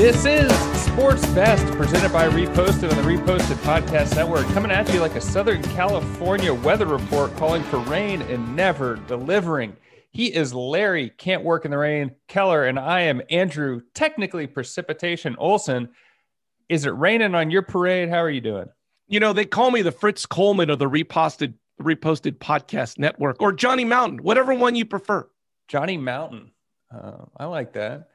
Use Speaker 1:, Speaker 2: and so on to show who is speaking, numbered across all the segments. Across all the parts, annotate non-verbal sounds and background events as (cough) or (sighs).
Speaker 1: This is Sports Best, presented by Reposted on the Reposted Podcast Network, coming at you like a Southern California weather report calling for rain and never delivering. He is Larry, can't work in the rain, Keller, and I am Andrew, technically precipitation Olson. Is it raining on your parade? How are you doing?
Speaker 2: You know, they call me the Fritz Coleman of the reposted reposted podcast network or Johnny Mountain, whatever one you prefer.
Speaker 1: Johnny Mountain. Uh, I like that.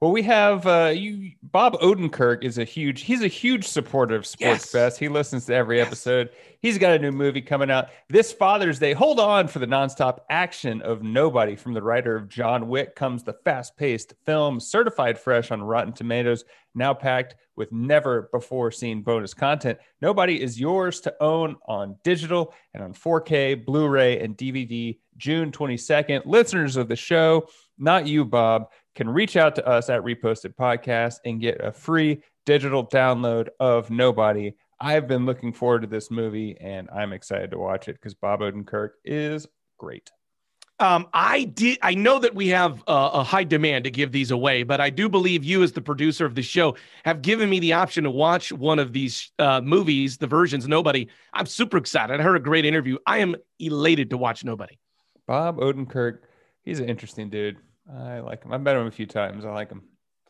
Speaker 1: Well, we have uh, you. Bob Odenkirk is a huge. He's a huge supporter of Sports
Speaker 2: Yes.
Speaker 1: Best. He listens to every
Speaker 2: Yes.
Speaker 1: episode. He's got a new movie coming out this Father's Day. Hold on for the nonstop action of Nobody from the writer of John Wick. Comes the fast-paced film, certified fresh on Rotten Tomatoes, now packed with never before seen bonus content. Nobody is yours to own on digital and on 4K, Blu-ray, and DVD. June 22nd. Listeners of the show, not you, Bob can reach out to us at Reposted Podcast and get a free digital download of Nobody. I've been looking forward to this movie and I'm excited to watch it because Bob Odenkirk is great.
Speaker 2: Um, I did. I know that we have uh, a high demand to give these away, but I do believe you, as the producer of the show, have given me the option to watch one of these uh, movies, the versions. Nobody. I'm super excited. I heard a great interview. I am elated to watch Nobody.
Speaker 1: Bob Odenkirk, he's an interesting dude. I like him. I've met him a few times. I like him.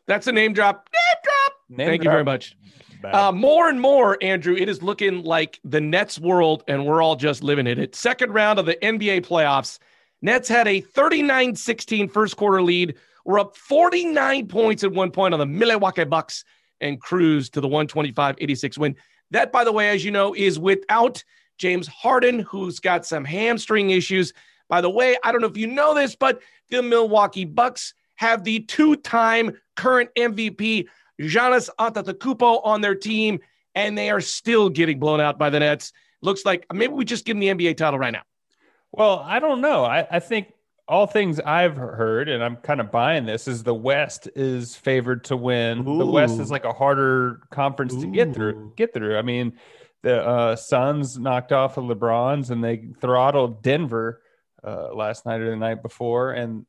Speaker 2: That's a name drop. Name drop.
Speaker 1: Name
Speaker 2: Thank you very much. Uh, more and more, Andrew, it is looking like the Nets world, and we're all just living in it. Second round of the NBA playoffs. Nets had a 39 16 first quarter lead. We're up 49 points at one point on the Milwaukee Bucks and cruise to the 125 86 win. That, by the way, as you know, is without James Harden, who's got some hamstring issues. By the way, I don't know if you know this, but the Milwaukee Bucks have the two time current MVP, Giannis Antetokounmpo, on their team, and they are still getting blown out by the Nets. Looks like maybe we just give them the NBA title right now.
Speaker 1: Well, I don't know. I, I think all things I've heard, and I'm kind of buying this, is the West is favored to win. The West is like a harder conference to get through. Get through. I mean, the uh, Suns knocked off the LeBrons, and they throttled Denver uh, last night or the night before, and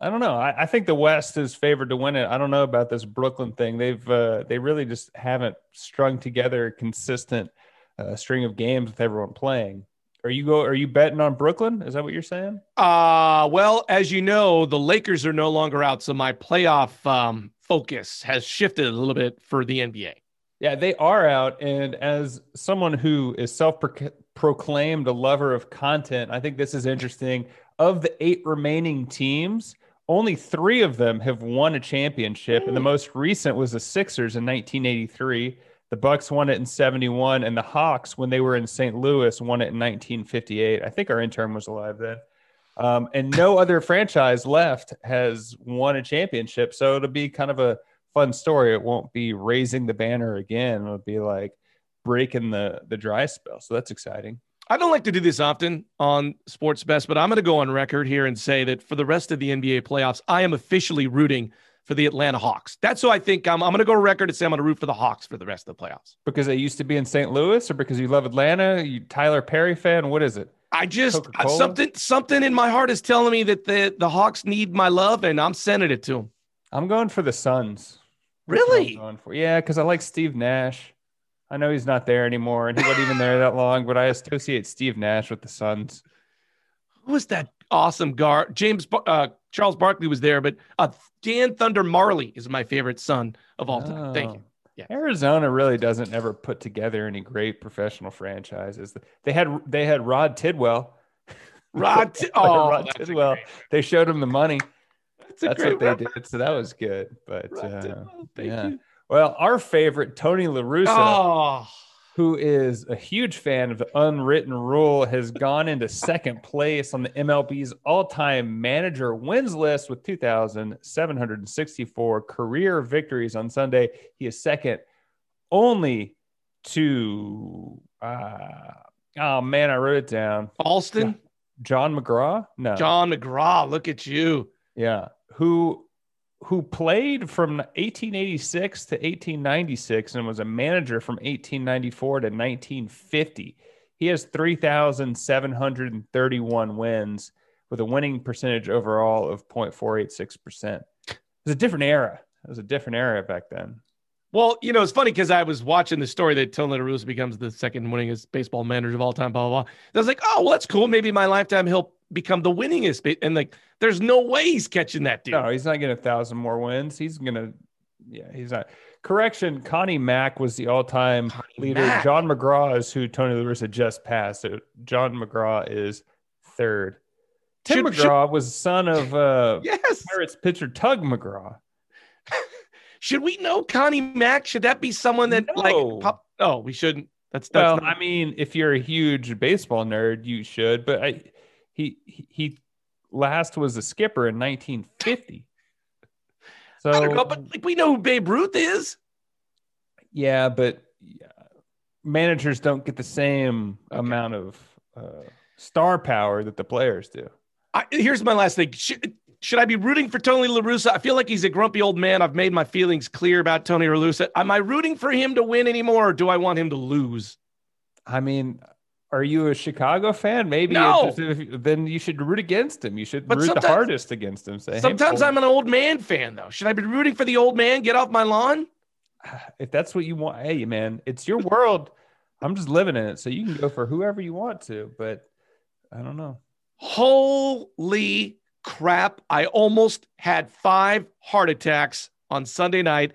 Speaker 1: I don't know. I, I think the West is favored to win it. I don't know about this Brooklyn thing. They've uh, they really just haven't strung together a consistent uh, string of games with everyone playing. Are you go? Are you betting on Brooklyn? Is that what you're saying?
Speaker 2: Uh, well, as you know, the Lakers are no longer out, so my playoff um, focus has shifted a little bit for the NBA.
Speaker 1: Yeah, they are out. And as someone who is self proclaimed a lover of content, I think this is interesting. Of the eight remaining teams, only three of them have won a championship, and the most recent was the Sixers in 1983. The Bucks won it in 71, and the Hawks, when they were in St. Louis, won it in 1958. I think our intern was alive then. Um, and no (laughs) other franchise left has won a championship. So it'll be kind of a fun story. It won't be raising the banner again. It'll be like breaking the the dry spell. So that's exciting.
Speaker 2: I don't like to do this often on Sports Best, but I'm going to go on record here and say that for the rest of the NBA playoffs, I am officially rooting for the Atlanta Hawks. That's who I think I'm. I'm going to go on record and say I'm going to root for the Hawks for the rest of the playoffs.
Speaker 1: Because they used to be in St. Louis, or because you love Atlanta, you Tyler Perry fan. What is it?
Speaker 2: I just
Speaker 1: Coca-Cola?
Speaker 2: something something in my heart is telling me that the the Hawks need my love, and I'm sending it to them.
Speaker 1: I'm going for the Suns.
Speaker 2: Really?
Speaker 1: Going for yeah, because I like Steve Nash. I know he's not there anymore, and he wasn't even there that (laughs) long. But I associate Steve Nash with the Suns.
Speaker 2: Who was that awesome guard? James uh, Charles Barkley was there, but uh, Dan Thunder Majerle is my favorite son of all time. Thank you.
Speaker 1: Oh.
Speaker 2: Yeah.
Speaker 1: Arizona really doesn't ever put together any great professional franchises. They had they had Rod Tidwell. (laughs)
Speaker 2: Rod, Ti- (laughs) oh,
Speaker 1: Rod Tidwell. They showed him the money.
Speaker 2: that's
Speaker 1: That's what they did. So that was good. But uh,
Speaker 2: thank
Speaker 1: yeah.
Speaker 2: you.
Speaker 1: Well, our favorite Tony La Russa,
Speaker 2: Oh,
Speaker 1: who is a huge fan of the unwritten rule, has gone into second place on the MLB's all-time manager wins list with 2,764 career victories on Sunday. He is second only to uh, oh man, I wrote it down.
Speaker 2: Alston,
Speaker 1: John McGraw? No.
Speaker 2: John McGraw. Look at you.
Speaker 1: Yeah. Who who played from 1886 to 1896 and was a manager from 1894 to 1950. He has 3,731 wins with a winning percentage overall of 0.486%. It was a different era. It was a different era back then.
Speaker 2: Well, you know, it's funny because I was watching the story that Tony La Russa becomes the second winningest baseball manager of all time, blah, blah, blah. I was like, oh, well, that's cool. Maybe my lifetime he'll become the winningest. And like, there's no way he's catching that dude.
Speaker 1: No, he's not getting a thousand more wins. He's to, yeah, he's not. Correction, Connie Mack was the all-time Connie leader. Mack. John McGraw is who Tony La Russa just passed. So John McGraw is third. Tim should, McGraw should, was son of uh,
Speaker 2: yes.
Speaker 1: Pirates pitcher Tug McGraw. (laughs)
Speaker 2: should we know Connie Mack? Should that be someone that no. like? Pop- oh, we shouldn't. That's, that's
Speaker 1: well. Not- I mean, if you're a huge baseball nerd, you should. But I, he he last was a skipper in 1950.
Speaker 2: So (laughs) I don't know, but like we know who Babe Ruth is.
Speaker 1: Yeah, but managers don't get the same okay. amount of uh, star power that the players do.
Speaker 2: I, here's my last thing. Should, should I be rooting for Tony La Russa? I feel like he's a grumpy old man. I've made my feelings clear about Tony La Russa. Am I rooting for him to win anymore, or do I want him to lose?
Speaker 1: I mean, are you a Chicago fan? Maybe
Speaker 2: no.
Speaker 1: Just, then you should root against him. You should but root the hardest against him. Say,
Speaker 2: sometimes hey, I'm an old man fan, though. Should I be rooting for the old man? Get off my lawn. (sighs)
Speaker 1: If that's what you want, hey man, it's your world. I'm just living in it, so you can go for whoever you want to. But I don't know.
Speaker 2: Holy crap! I almost had five heart attacks on Sunday night.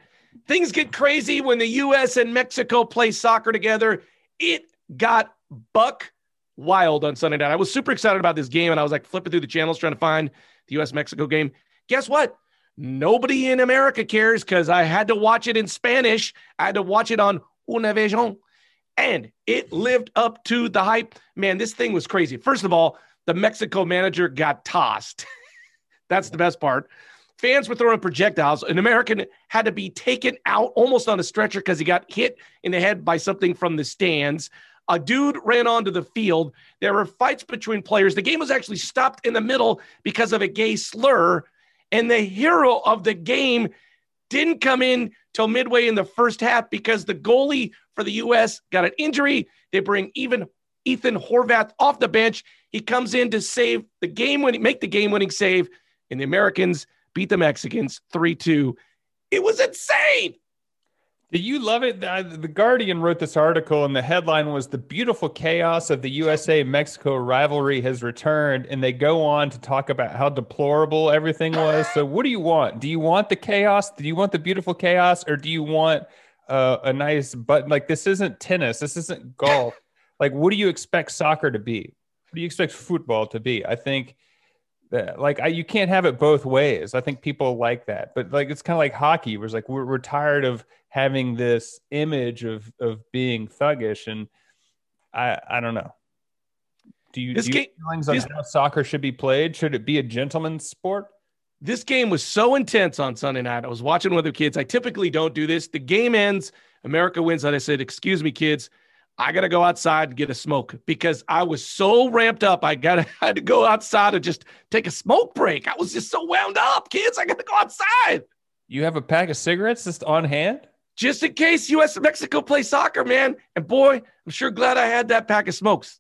Speaker 2: Things get crazy when the U.S. and Mexico play soccer together. It got buck wild on Sunday night. I was super excited about this game and I was like flipping through the channels trying to find the US Mexico game. Guess what? Nobody in America cares because I had to watch it in Spanish. I had to watch it on Una Univision and it lived up to the hype. Man, this thing was crazy. First of all, the Mexico manager got tossed. (laughs) That's the best part. Fans were throwing projectiles. An American had to be taken out almost on a stretcher because he got hit in the head by something from the stands. A dude ran onto the field. There were fights between players. The game was actually stopped in the middle because of a gay slur. And the hero of the game didn't come in till midway in the first half because the goalie for the U.S. got an injury. They bring even Ethan Horvath off the bench. He comes in to save the game winning, make the game winning save, and the Americans beat the Mexicans 3 2. It was insane.
Speaker 1: Did you love it? The Guardian wrote this article, and the headline was The Beautiful Chaos of the USA Mexico Rivalry Has Returned. And they go on to talk about how deplorable everything was. So, what do you want? Do you want the chaos? Do you want the beautiful chaos? Or do you want uh, a nice button? Like, this isn't tennis, this isn't golf. like, what do you expect soccer to be? What do you expect football to be? I think like I, you can't have it both ways. I think people like that, but like it's kind of like hockey, where it's like we're, we're tired of having this image of of being thuggish, and I I don't know. Do you,
Speaker 2: this
Speaker 1: do you
Speaker 2: game,
Speaker 1: feelings on this, how soccer should be played? Should it be a gentleman's sport?
Speaker 2: This game was so intense on Sunday night. I was watching with the kids. I typically don't do this. The game ends, America wins, and I said, "Excuse me, kids." I got to go outside and get a smoke because I was so ramped up. I got (laughs) had to go outside and just take a smoke break. I was just so wound up, kids. I got to go outside.
Speaker 1: You have a pack of cigarettes just on hand?
Speaker 2: Just in case US and Mexico play soccer, man. And boy, I'm sure glad I had that pack of smokes.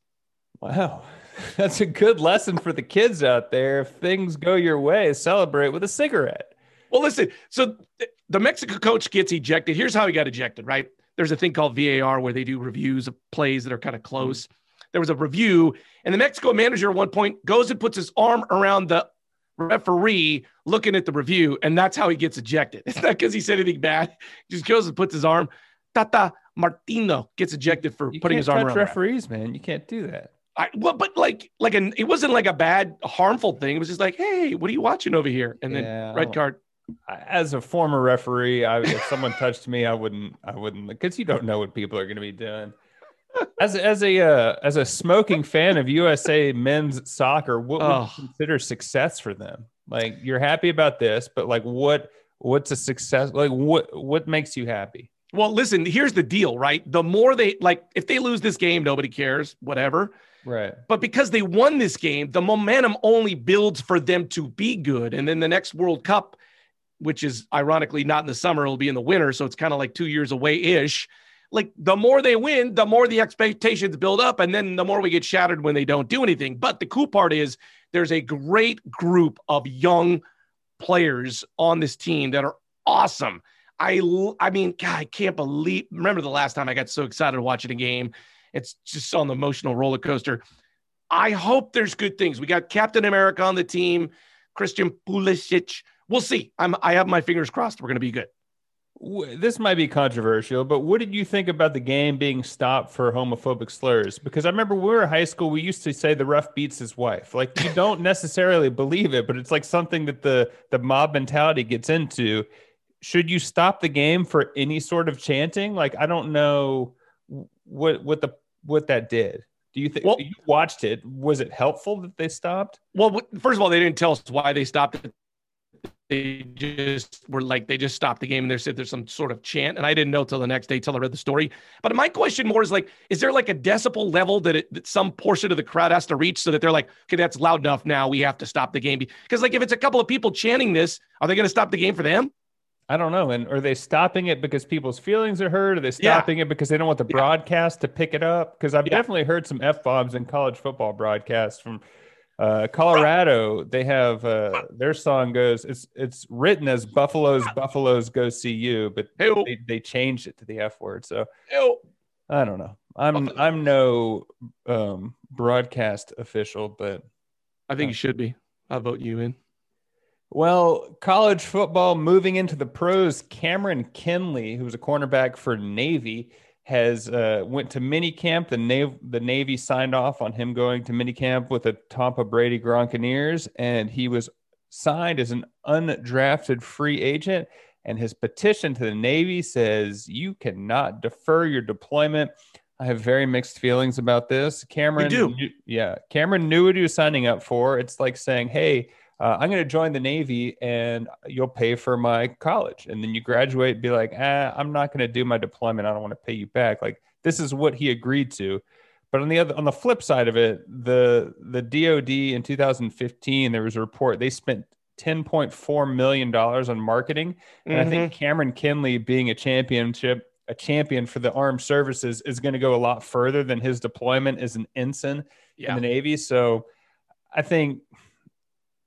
Speaker 1: Wow. (laughs) That's a good lesson for the kids out there. If things go your way, celebrate with a cigarette.
Speaker 2: Well, listen, so the Mexico coach gets ejected. Here's how he got ejected, right? There's a thing called VAR where they do reviews of plays that are kind of mm-hmm. close. There was a review, and the Mexico manager at one point goes and puts his arm around the referee looking at the review, and that's how he gets ejected. (laughs) It's not because he said anything bad. He just goes and puts his arm. Tata Martino gets ejected for
Speaker 1: you
Speaker 2: putting his arm around
Speaker 1: referees, that. man. You can't do that.
Speaker 2: I, well, but like, like an, it wasn't like a bad, harmful thing. It was just like, hey, what are you watching over here? And then red card
Speaker 1: as a former referee, I, if someone touched me, I wouldn't, I wouldn't, because you don't know what people are going to be doing. As as a uh, as a smoking fan of USA men's soccer, what would oh. you consider success for them? Like you're happy about this, but like what what's a success? Like what what makes you happy?
Speaker 2: Well, listen, here's the deal, right? The more they like, if they lose this game, nobody cares, whatever.
Speaker 1: Right.
Speaker 2: But because they won this game, the momentum only builds for them to be good. And then the next World Cup, which is ironically not in the summer, it'll be in the winter. So it's kind of like two years away ish. Like the more they win, the more the expectations build up, and then the more we get shattered when they don't do anything. But the cool part is there's a great group of young players on this team that are awesome. I I mean, God, I can't believe. Remember the last time I got so excited watching a game? It's just on the emotional roller coaster. I hope there's good things. We got Captain America on the team, Christian Pulisic. We'll see. I'm I have my fingers crossed. We're going to be good.
Speaker 1: This might be controversial, but what did you think about the game being stopped for homophobic slurs? Because I remember when we were in high school, we used to say the ref beats his wife. Like you (laughs) don't necessarily believe it, but it's like something that the the mob mentality gets into. Should you stop the game for any sort of chanting? Like I don't know what what the what that did. Do you think well, you watched it? Was it helpful that they stopped?
Speaker 2: Well, first of all, they didn't tell us why they stopped it they just were like they just stopped the game and they said there's some sort of chant and i didn't know till the next day till i read the story but my question more is like is there like a decibel level that, it, that some portion of the crowd has to reach so that they're like okay that's loud enough now we have to stop the game because like if it's a couple of people chanting this are they going to stop the game for them
Speaker 1: I don't know. And are they stopping it because people's feelings are hurt? Are they stopping yeah. it because they don't want the broadcast yeah. to pick it up? Because I've yeah. definitely heard some f bombs in college football broadcasts from uh, Colorado, they have uh, their song goes. It's it's written as Buffaloes Buffaloes Go See You, but they, they changed it to the F word. So I don't know. I'm I'm no um, broadcast official, but
Speaker 2: I think uh, you should be. I'll vote you in.
Speaker 1: Well, college football moving into the pros. Cameron Kinley, who was a cornerback for Navy, has uh, went to mini camp. The Navy, the Navy signed off on him going to mini camp with the Tampa Brady Gronkaneers, and he was signed as an undrafted free agent. And his petition to the Navy says you cannot defer your deployment. I have very mixed feelings about this. Cameron,
Speaker 2: do.
Speaker 1: yeah, Cameron knew what he was signing up for. It's like saying, "Hey, uh, I'm going to join the Navy and you'll pay for my college. And then you graduate, and be like, ah, I'm not going to do my deployment. I don't want to pay you back. Like this is what he agreed to. But on the other, on the flip side of it, the the DoD in 2015, there was a report they spent 10.4 million dollars on marketing, and mm-hmm. I think mm-hmm. Cameron Kinley, being a championship a champion for the armed services, is going to go a lot further than his deployment as an ensign yeah. in the Navy. So, I think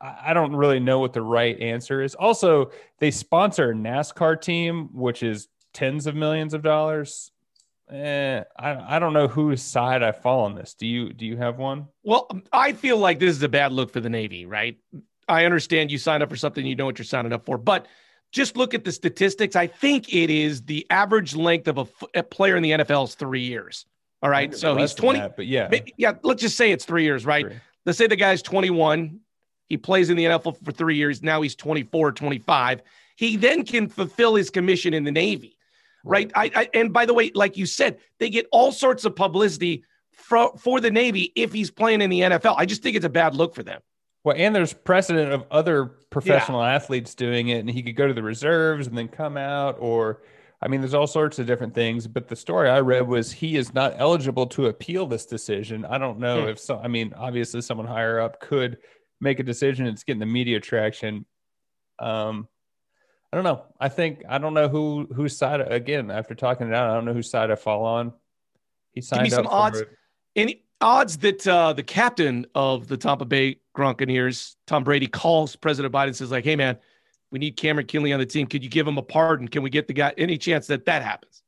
Speaker 1: I don't really know what the right answer is. Also, they sponsor a NASCAR team, which is tens of millions of dollars. Eh, I, I don't know whose side I fall on this. Do you do you have one?
Speaker 2: Well, I feel like this is a bad look for the Navy, right? I understand you signed up for something you know what you're signing up for, but just look at the statistics. I think it is the average length of a, a player in the NFL is three years. All right, so he's 20.
Speaker 1: That, but yeah,
Speaker 2: maybe, yeah. Let's just say it's three years, right? Let's say the guy's 21 he plays in the NFL for three years. Now he's 24, 25. He then can fulfill his commission in the Navy, right? right? I, I, and by the way, like you said, they get all sorts of publicity for, for the Navy if he's playing in the NFL. I just think it's a bad look for them.
Speaker 1: Well, and there's precedent of other professional yeah. athletes doing it, and he could go to the reserves and then come out, or I mean, there's all sorts of different things. But the story I read was he is not eligible to appeal this decision. I don't know hmm. if so. I mean, obviously, someone higher up could make a decision. It's getting the media traction. Um, I don't know. I think I don't know who whose side again. After talking it out, I don't know whose side I fall on. He signed
Speaker 2: Give me some odds. Any odds that uh, the captain of the Tampa Bay Gronkaneers, Tom Brady, calls President Biden says like, "Hey man, we need Cameron Kinley on the team. Could you give him a pardon? Can we get the guy? Any chance that that happens?"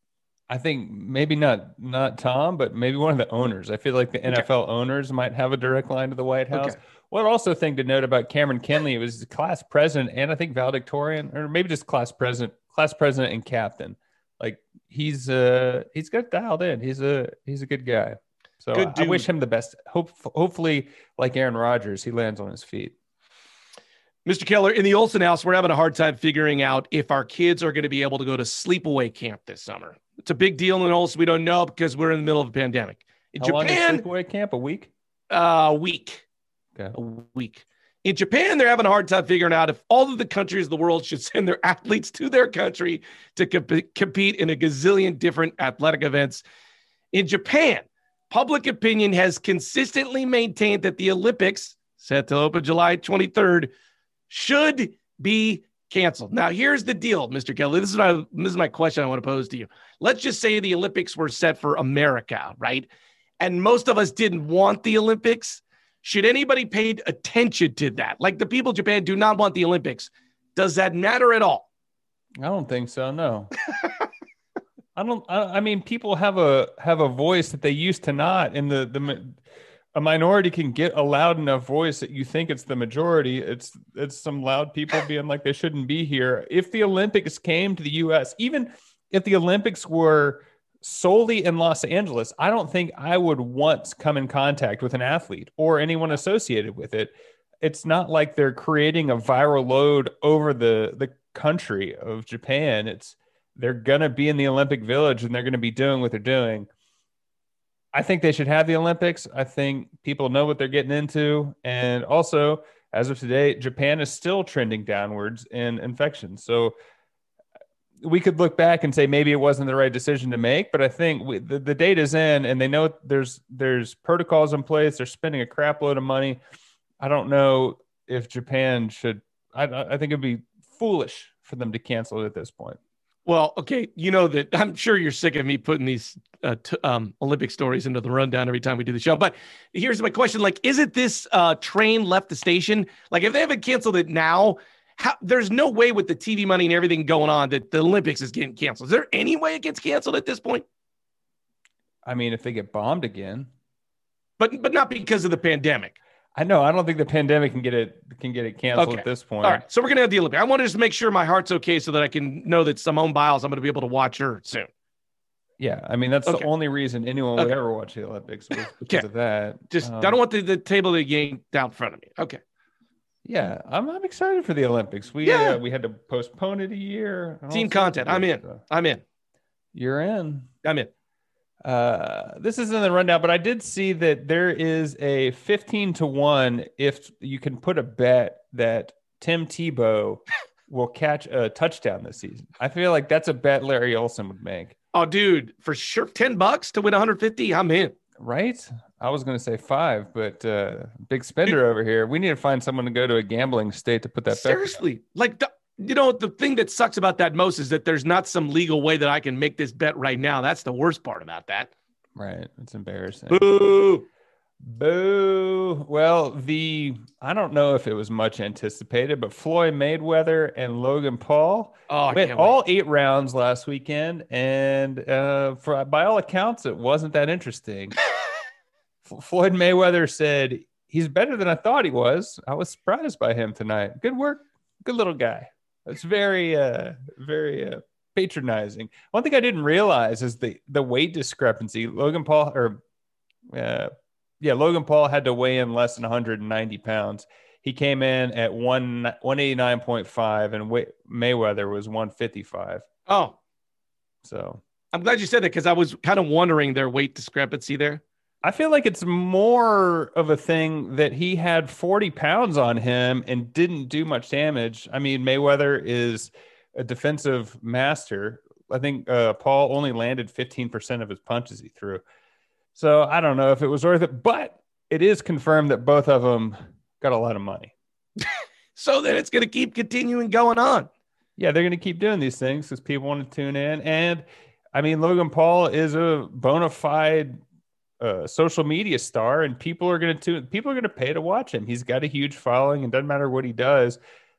Speaker 1: I think maybe not not Tom, but maybe one of the owners. I feel like the okay. NFL owners might have a direct line to the White House. Okay. One also thing to note about Cameron Kinley was class president and I think valedictorian, or maybe just class president, class president and captain. Like he's uh he's got dialed in. He's a he's a good guy. So good I, I wish him the best. Hope hopefully, like Aaron Rodgers, he lands on his feet.
Speaker 2: Mr. Keller, in the Olson house, we're having a hard time figuring out if our kids are going to be able to go to sleepaway camp this summer. It's a big deal in Olson. We don't know because we're in the middle of a pandemic.
Speaker 1: In How Japan, sleepaway camp a week.
Speaker 2: A uh, week. Okay. A week. In Japan, they're having a hard time figuring out if all of the countries of the world should (laughs) send their athletes to their country to comp- compete in a gazillion different athletic events. In Japan, public opinion has consistently maintained that the Olympics, set to open July 23rd, should be canceled. Now, here's the deal, Mr. Kelly. This is my this is my question I want to pose to you. Let's just say the Olympics were set for America, right? And most of us didn't want the Olympics. Should anybody pay attention to that? Like the people of Japan do not want the Olympics. Does that matter at all?
Speaker 1: I don't think so. No. (laughs) I don't. I, I, mean, people have a have a voice that they used to not, and the the a minority can get a loud enough voice that you think it's the majority. It's it's some loud people (laughs) being like they shouldn't be here. If the Olympics came to the U.S., even if the Olympics were solely in Los Angeles, I don't think I would once come in contact with an athlete or anyone associated with it. It's not like they're creating a viral load over the the country of Japan. It's they're to be in the Olympic Village and they're to be doing what they're doing. I think they should have the Olympics. I think people know what they're getting into. And also, as of today, Japan is still trending downwards in infections. So we could look back and say maybe it wasn't the right decision to make, but I think we, the, the data's in and they know there's there's protocols in place. They're spending a crap load of money. I don't know if Japan should. I, I think it'd be foolish for them to cancel it at this point.
Speaker 2: Well, okay, you know that I'm sure you're sick of me putting these uh, t- um, Olympic stories into the rundown every time we do the show. But here's my question: Like, is it this uh, train left the station? Like, if they haven't canceled it now, how, there's no way with the TV money and everything going on that the Olympics is getting canceled. Is there any way it gets canceled at this point?
Speaker 1: I mean, if they get bombed again,
Speaker 2: but but not because of the pandemic.
Speaker 1: I know. I don't think the pandemic can get it can get it canceled okay. at this point.
Speaker 2: All right. So we're gonna have the Olympic. I want to just make sure my heart's okay so that I can know that Simone Biles, I'm gonna be able to watch her soon.
Speaker 1: Yeah, I mean that's okay. the only reason anyone would okay. ever watch the Olympics because okay. of that.
Speaker 2: Just um, I don't want the, the table to down in front of me. Okay.
Speaker 1: Yeah, I'm, I'm excited for the Olympics. We yeah. Uh, we had to postpone it a year.
Speaker 2: Team content. I'm in. Stuff. I'm in.
Speaker 1: You're in.
Speaker 2: I'm in.
Speaker 1: Uh, this isn't the rundown, but I did see that there is a 15 to 1 if you can put a bet that Tim Tebow (laughs) will catch a touchdown this season. I feel like that's a bet Larry Olson would make.
Speaker 2: Oh, dude, for sure. 10 bucks to win 150. I'm in.
Speaker 1: Right? I was going to say five, but uh, big spender over here. We need to find someone to go to a gambling state to put that
Speaker 2: seriously. Like, the, you know, the thing that sucks about that most is that there's not some legal way that I can make this bet right now. That's the worst part about that.
Speaker 1: Right. It's embarrassing.
Speaker 2: Boo.
Speaker 1: Boo. Well, the I don't know if it was much anticipated, but Floyd Mayweather and Logan Paul
Speaker 2: oh,
Speaker 1: went all eight rounds last weekend, and uh, for by all accounts, it wasn't that interesting. (laughs) Floyd Mayweather said he's better than I thought he was. I was surprised by him tonight. Good work, good little guy. That's very, uh, very uh, patronizing. One thing I didn't realize is the the weight discrepancy. Logan Paul, or uh, yeah, Logan Paul had to weigh in less than 190 pounds. He came in at one 189.5, and Mayweather was 155.
Speaker 2: Oh,
Speaker 1: so
Speaker 2: I'm glad you said that because I was kind of wondering their weight discrepancy there.
Speaker 1: I feel like it's more of a thing that he had 40 pounds on him and didn't do much damage. I mean, Mayweather is a defensive master. I think uh, Paul only landed 15% of his punches he threw. So I don't know if it was worth it, but it is confirmed that both of them got a lot of money. (laughs)
Speaker 2: so then it's going to keep continuing going on.
Speaker 1: Yeah, they're going to keep doing these things because people want to tune in. And I mean, Logan Paul is a bona fide a social media star, and people are going to people are going to pay to watch him. He's got a huge following, and doesn't matter what he does,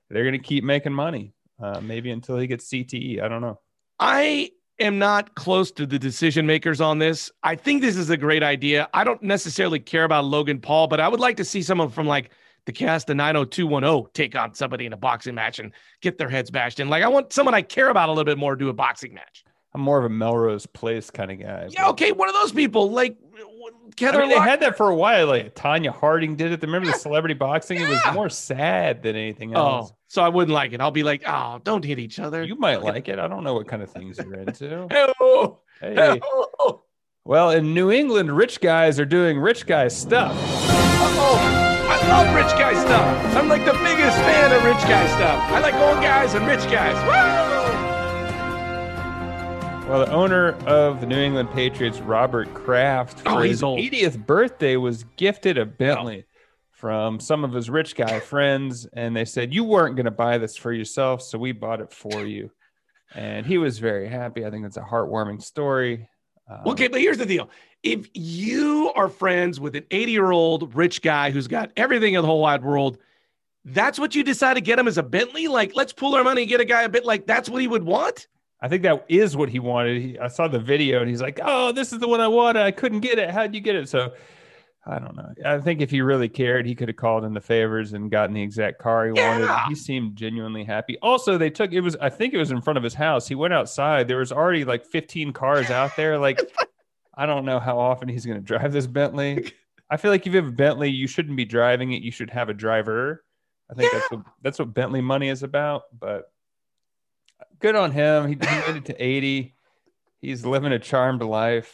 Speaker 1: they're going to keep making money. Uh, maybe until he gets CTE. I don't know.
Speaker 2: I am not close to the decision makers on this. I think this is a great idea. I don't necessarily care about Logan Paul, but I would like to see someone from like the cast of 90210 take on somebody in a boxing match and get their heads bashed in. Like I want someone I care about a little bit more to do a boxing match.
Speaker 1: I'm more of a Melrose Place kind of guy.
Speaker 2: Yeah, okay, one of those people. Like
Speaker 1: Heather I mean, they had that for a while. Like Tonya Harding did it. Remember the celebrity boxing? Yeah. It was more sad than anything oh, else.
Speaker 2: Oh, so I wouldn't like it. I'll be like, oh, don't hit each other.
Speaker 1: You might like it. I don't know what kind of things you're into. (laughs)
Speaker 2: Hey.
Speaker 1: Well, in New England, rich guys are doing rich guy stuff.
Speaker 2: Oh, I love rich guy stuff. I'm like the biggest fan of rich guy stuff. I like old guys and rich guys. Woo!
Speaker 1: Well, the owner of the New England Patriots, Robert Kraft,
Speaker 2: for oh, his
Speaker 1: old. 80th birthday, was gifted a Bentley oh. from some of his rich guy friends, and they said you weren't going to buy this for yourself, so we bought it for you. And he was very happy. I think that's a heartwarming story.
Speaker 2: Um, okay, but here's the deal: if you are friends with an 80 year old rich guy who's got everything in the whole wide world, That's what you decide to get him as a Bentley? Like, let's pool our money and get a guy a bit like that's what he would want?
Speaker 1: I think that is what he wanted. He, I saw the video and he's like, "Oh, this is the one I wanted. I couldn't get it. How'd you get it?" So I don't know. I think if he really cared, he could have called in the favors and gotten the exact car he
Speaker 2: Yeah.
Speaker 1: wanted. He seemed genuinely happy. Also, they took it was I think it was in front of his house. He went outside. There was already like 15 cars out there. Like I don't know how often he's going to drive this Bentley. I feel like if you have a Bentley, you shouldn't be driving it. You should have a driver. I think that's what that's what Bentley money is about. But good on him. He, he made it to 80. He's living a charmed life.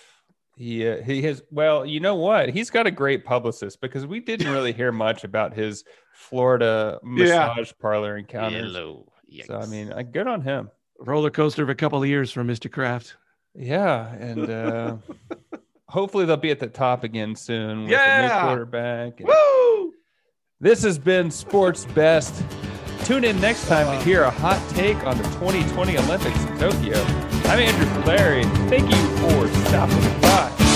Speaker 1: He uh, he has well, you know what? He's got a great publicist because we didn't really hear much about his Florida
Speaker 2: Yeah.
Speaker 1: massage parlor encounters.
Speaker 2: Yellow.
Speaker 1: So I mean, uh, good on him.
Speaker 2: roller coaster of a couple of years from Mr. Kraft.
Speaker 1: Yeah, and uh, (laughs) hopefully they'll be at the top again soon with a
Speaker 2: Yeah.
Speaker 1: new quarterback. And
Speaker 2: Woo!
Speaker 1: This has been Sports Best. Tune in next time to hear a hot take on the 2020 Olympics in Tokyo. I'm Andrew Polari. Thank you for stopping by.